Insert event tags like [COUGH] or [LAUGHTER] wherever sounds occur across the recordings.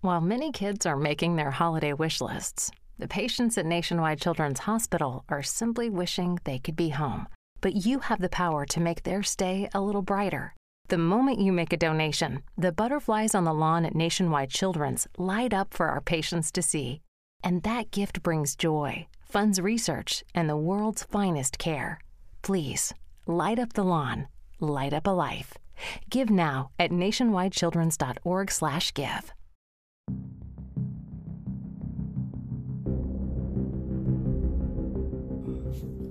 While many kids are making their holiday wish lists, the patients at Nationwide Children's Hospital are simply wishing they could be home. But you have the power to make their stay a little brighter. The moment you make a donation, the butterflies on the lawn at Nationwide Children's light up for our patients to see. And that gift brings joy, funds research, and the world's finest care. Please, light up the lawn, light up a life. Give now at nationwidechildrens.org/give.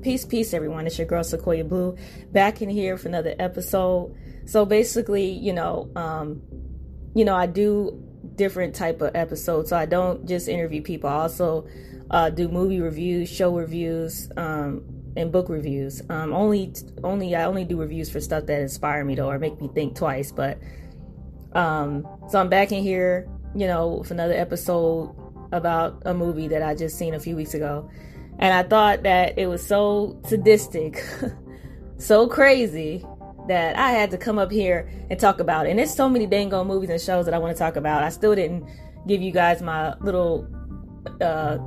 Peace, peace, everyone. It's your girl Sequoia Blue back in here for another episode. So basically, you know, um, you know, I do different type of episodes. So I don't just interview people. I also uh, do movie reviews, show reviews, um, and book reviews. Um, only, only I only do reviews for stuff that inspire me though, or make me think twice. But um, so I'm back in here, you know, with another episode about a movie that I just seen a few weeks ago. And I thought that it was so sadistic, [LAUGHS] so crazy that I had to come up here and talk about it. And there's so many dang movies and shows that I want to talk about. I still didn't give you guys my little, uh,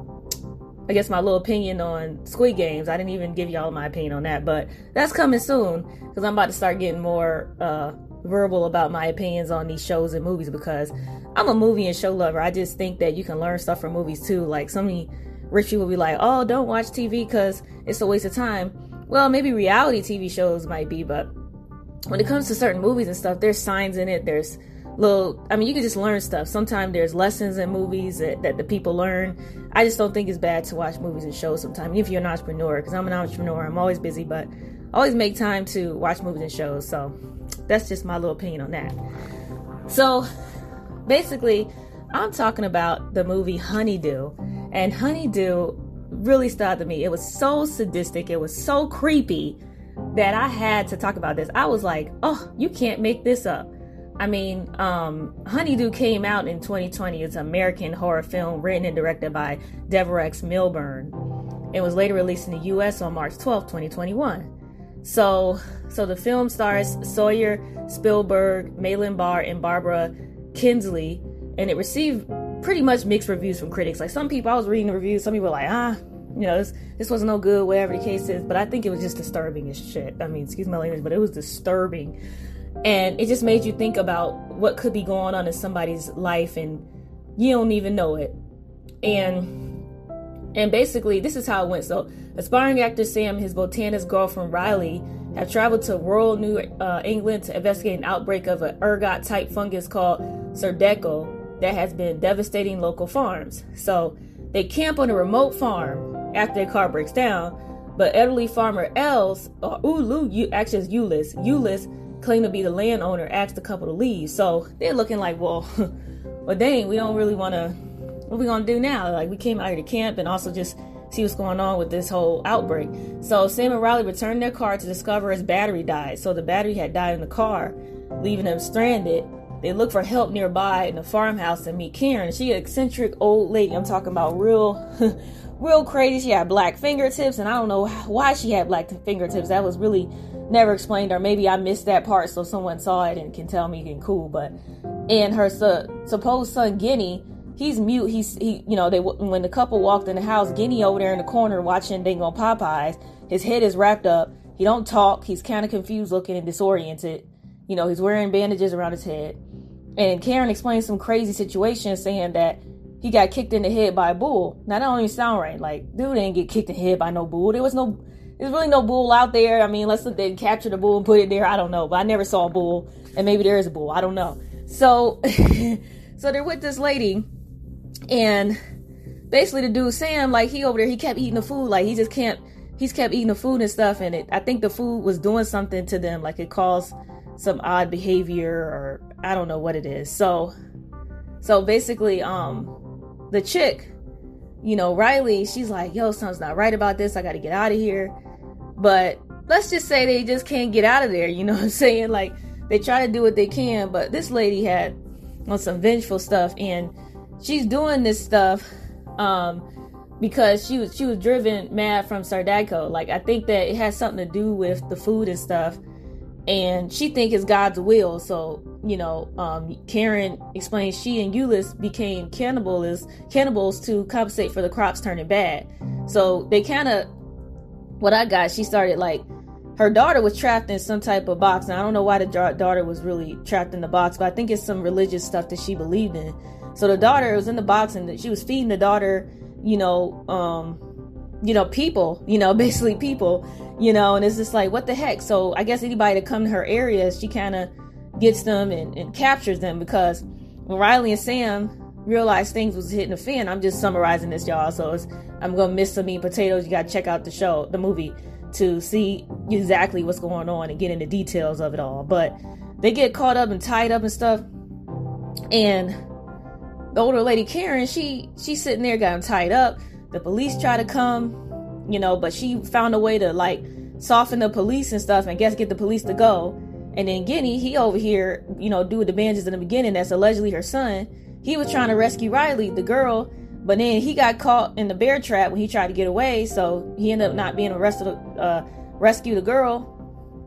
I guess my little opinion on Squid Games. I didn't even give y'all my opinion on that, but that's coming soon because I'm about to start getting more uh, verbal about my opinions on these shows and movies because I'm a movie and show lover. I just think that you can learn stuff from movies too. Like so many rich people be like, oh, don't watch TV because it's a waste of time. Well, maybe reality TV shows might be, but when it comes to certain movies and stuff, there's signs in it. There's little, I mean, you can just learn stuff. Sometimes there's lessons in movies that, that the people learn. I just don't think it's bad to watch movies and shows sometimes, if you're an entrepreneur, because I'm an entrepreneur. I'm always busy, but I always make time to watch movies and shows. So that's just my little opinion on that. So basically, I'm talking about the movie Honeydew. And Honeydew really to me. It was so sadistic, it was so creepy that I had to talk about this. I was like, oh, you can't make this up. I mean, um, Honeydew came out in 2020. It's an American horror film written and directed by Devereux Milburn. It was later released in the U.S. on March 12, 2021. So, so the film stars Sawyer Spielberg, Malin Barr, and Barbara Kingsley, and it received pretty much mixed reviews from critics. Like some people, I was reading the reviews, some people were like, ah, you know, this this was no good, whatever the case is. But I think it was just disturbing as shit. I mean, excuse my language, but it was disturbing, and it just made you think about what could be going on in somebody's life, and you don't even know it. And and basically, this is how it went. So, aspiring actor Sam, his botanist girlfriend Riley, have traveled to rural New uh, England to investigate an outbreak of an ergot type fungus called Sordico that has been devastating local farms. So, they camp on a remote farm after their car breaks down, but elderly farmer Els, uh, or Ulu, actually it's Ulyss, Ulyss claimed to be the landowner, asked the couple to leave. So they're looking like, well, [LAUGHS] well, dang, we don't really want to, what we going to do now? Like, we came out here to camp and also just see what's going on with this whole outbreak. So Sam and Riley returned their car to discover his battery died. So the battery had died in the car, leaving them stranded. They look for help nearby in a farmhouse and meet Karen. She an eccentric old lady. I'm talking about real, [LAUGHS] real crazy. She had black fingertips, and I don't know why she had black fingertips. That was really never explained, or maybe I missed that part, so someone saw it and can tell me and cool. But and her su- supposed son Guinea, he's mute. He's he, you know, they when the couple walked in the house, Guinea over there in the corner watching Dingo Popeyes. His head is wrapped up. He don't talk. He's kind of confused looking and disoriented. You know, he's wearing bandages around his head. And Karen explained some crazy situation saying that he got kicked in the head by a bull. Now that don't even sound right. Like, dude didn't get kicked in the head by no bull. There was no there's really no bull out there. I mean, unless they captured a bull and put it there. I don't know. But I never saw a bull. And maybe there is a bull. I don't know. So [LAUGHS] so they're with this lady and basically the dude Sam, like he over there, he kept eating the food. Like he just can't he's kept eating the food and stuff and it I think the food was doing something to them, like it caused some odd behavior or I don't know what it is. So so basically um the chick, you know, Riley, she's like, "Yo, something's not right about this. I got to get out of here." But let's just say they just can't get out of there, you know [LAUGHS] what I'm saying? Like they try to do what they can, but this lady had on some vengeful stuff and she's doing this stuff um because she was she was driven mad from Sordico. Like I think that it has something to do with the food and stuff and she think it's God's will. So you know, um, Karen explains she and Eulis became cannibals cannibals to compensate for the crops turning bad. So they kind of what I got. She started like her daughter was trapped in some type of box. And I don't know why the daughter was really trapped in the box, but I think it's some religious stuff that she believed in. So the daughter was in the box and she was feeding the daughter, you know, um, you know, people, you know, [LAUGHS] basically people, you know, and it's just like, what the heck? So I guess anybody that come to her area, she kind of gets them and, and captures them because when Riley and Sam realized things was hitting the fan, I'm just summarizing this, y'all. So I'm gonna miss some meat potatoes. You gotta check out the show, the movie, to see exactly what's going on and get into details of it all. But they get caught up and tied up and stuff, and the older lady Karen, she she's sitting there, got tied up. The police try to come, you know, but she found a way to like soften the police and stuff, and guess get the police to go. And then Guinea, he over here, you know, do the bandages in the beginning. That's allegedly her son. He was trying to rescue Riley, the girl, but then he got caught in the bear trap when he tried to get away. So he ended up not being arrested to uh, rescue the girl.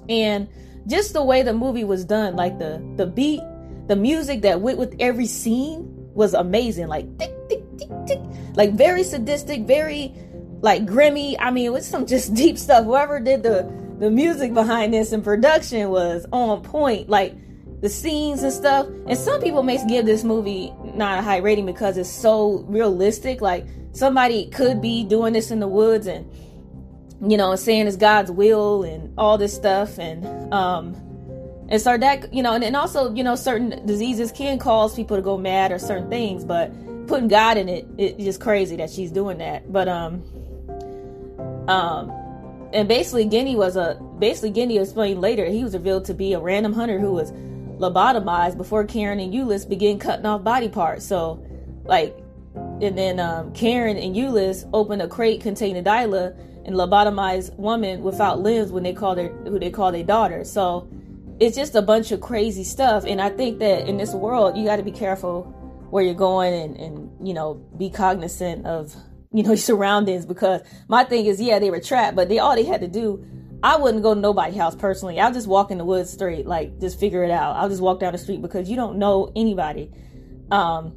And just the way the movie was done, like the the beat, the music that went with every scene was amazing. Like tick tick tick tick, like very sadistic, very like grimy. I mean, it was some just [LAUGHS] deep stuff. Whoever did the the music behind this and production was on point. Like the scenes and stuff. And some people may give this movie not a high rating because it's so realistic. Like somebody could be doing this in the woods and you know saying it's God's will and all this stuff and um and so that you know and, and also you know certain diseases can cause people to go mad or certain things but putting god in it it's just crazy that she's doing that but um um and basically Guinea was a basically Guinea explained later he was revealed to be a random hunter who was lobotomized before Karen and Eulis began cutting off body parts. So like and then um, Karen and Eulis opened a crate containing Dyla and lobotomized woman without limbs when they call their who they call their daughter. So it's just a bunch of crazy stuff. And I think that in this world you gotta be careful where you're going and, and you know, be cognizant of you know [LAUGHS] your surroundings because my thing is yeah they were trapped but they all they had to do i wouldn't go to nobody's house personally. I'll just walk in the woods straight like just figure it out. I'll just walk down the street because you don't know anybody. Um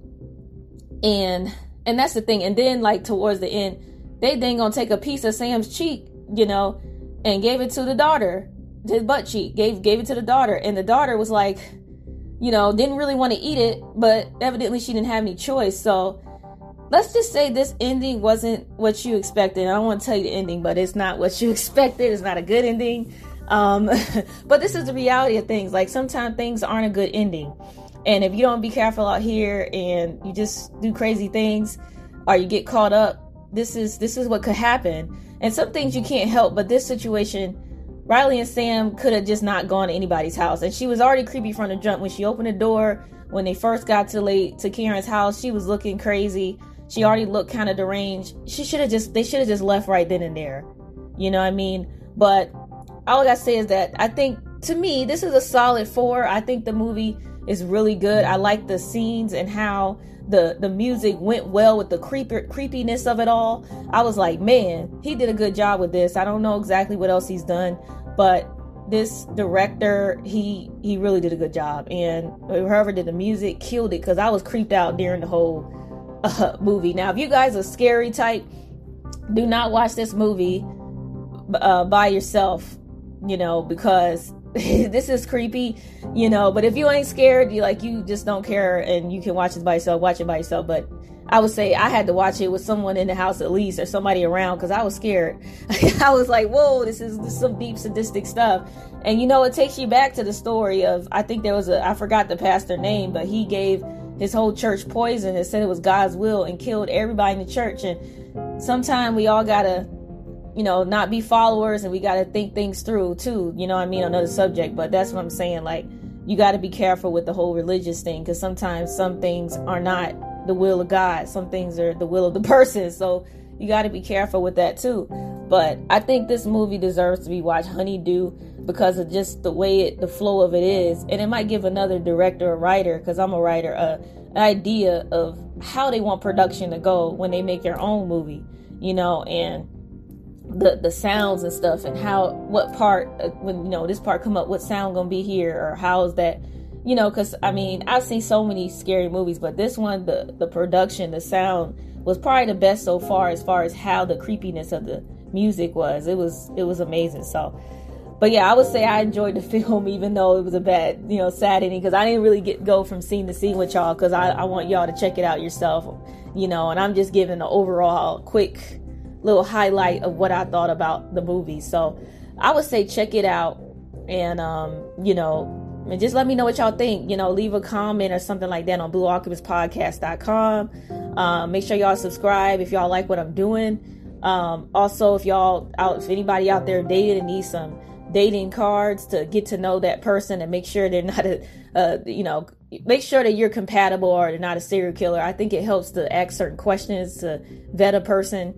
and and that's the thing. And then like towards the end they then gonna take a piece of sam's cheek you know and gave it to the daughter his butt cheek gave gave it to the daughter. And the daughter was like you know didn't really want to eat it but evidently she didn't have any choice so let's just say this ending wasn't what you expected. I don't want to tell you the ending, but it's not what you [LAUGHS] expected. It's not a good ending. Um, [LAUGHS] but this is the reality of things. Like sometimes things aren't a good ending. And if you don't be careful out here and you just do crazy things or you get caught up, this is this is what could happen. And some things you can't help, but this situation, Riley and Sam could have just not gone to anybody's house. And she was already creepy from the jump when she opened the door. When they first got to late to Karen's house, she was looking crazy she already looked kind of deranged. She should have just they should have just left right then and there. You know what I mean? But all I gotta say is that I think to me this is a solid four. I think the movie is really good. I like the scenes and how the the music went well with the creeper creepiness of it all. I was like, man, he did a good job with this. I don't know exactly what else he's done, but this director he he really did a good job and whoever did the music killed it because i was creeped out during the whole uh, movie. Now, if you guys are scary type, do not watch this movie uh, by yourself, you know, because [LAUGHS] this is creepy, you know. But if you ain't scared, you like you just don't care and you can watch it by yourself, watch it by yourself. But I would say I had to watch it with someone in the house at least or somebody around because I was scared. [LAUGHS] I was like, whoa, this is, this is some deep sadistic stuff. And you know, it takes you back to the story of I think there was a I forgot the pastor name, but he gave his whole church poison and said it was God's will and killed everybody in the church. And sometimes we all gotta, you know, not be followers and we gotta think things through too. You know I mean? Another subject, but that's what I'm saying. Like, you gotta be careful with the whole religious thing because sometimes some things are not the will of God, some things are the will of the [LAUGHS] person. So you gotta be careful with that too. But I think this movie deserves to be watched. Honeydew because of just the way it, the flow of it is, and it might give another director or writer, because I'm a writer, uh, an idea of how they want production to go when they make their own movie, you know. And the the sounds and stuff and how what part uh, when you know this part come up what sound gonna be here or how is that you know because i mean i've seen so many scary movies but this one the the production the sound was probably the best so far as far as how the creepiness of the music was. It was it was amazing. So but yeah i would say i enjoyed the [LAUGHS] film even though it was a bad you know sad ending because i didn't really get go from scene to scene with y'all because I, I want y'all to check it out yourself you know and i'm just giving an overall quick little highlight of what I thought about the movie. So I would say check it out and um, you know, and just let me know what y'all think. You know, leave a comment or something like that on blualchemistpodcast.com. Um, make sure y'all subscribe if y'all like what I'm doing. Um, also, if y'all out, if anybody out there dating and needs some dating cards to get to know that person and make sure they're not a, uh, you know, make sure that you're compatible or they're not a serial killer. I think it helps to ask certain questions to vet a person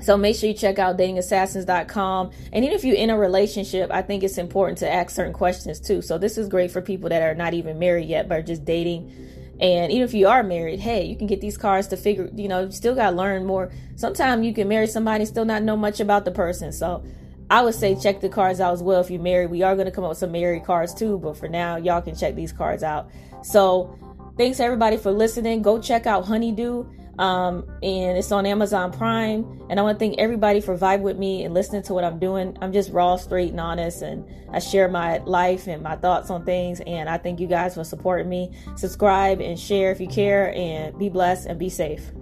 so make sure you check out datingassassins.com. And even if you're in a relationship, I think it's important to ask certain questions too. So this is great for people that are not even married yet, but are just dating. And even if you are married, hey, you can get these cards to figure, you know, you still got to learn more. Sometimes you can marry somebody and still not know much about the person. So I would say check the cards out as well if you're married. We are going to come up with some married cards too, but for now, y'all can check these cards out. So thanks everybody for listening. Go check out Honeydew. Um, and it's on Amazon Prime. And I want to thank everybody for vibe with me and listening to what I'm doing. I'm just raw, straight, and honest, and I share my life and my thoughts on things. And I thank you guys for supporting me. Subscribe and share if you care, and be blessed and be safe.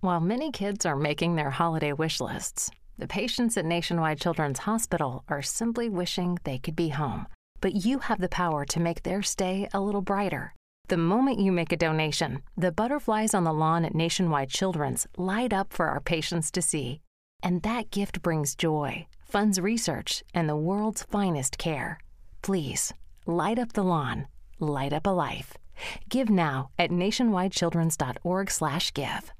While many kids are making their holiday wish lists, the patients at Nationwide Children's Hospital are simply wishing they could be home. But you have the power to make their stay a little brighter. The moment you make a donation, the butterflies on the lawn at Nationwide Children's light up for our patients to see. And that gift brings joy, funds research, and the world's finest care. Please, light up the lawn, light up a life. Give now at nationwidechildrens.org/give.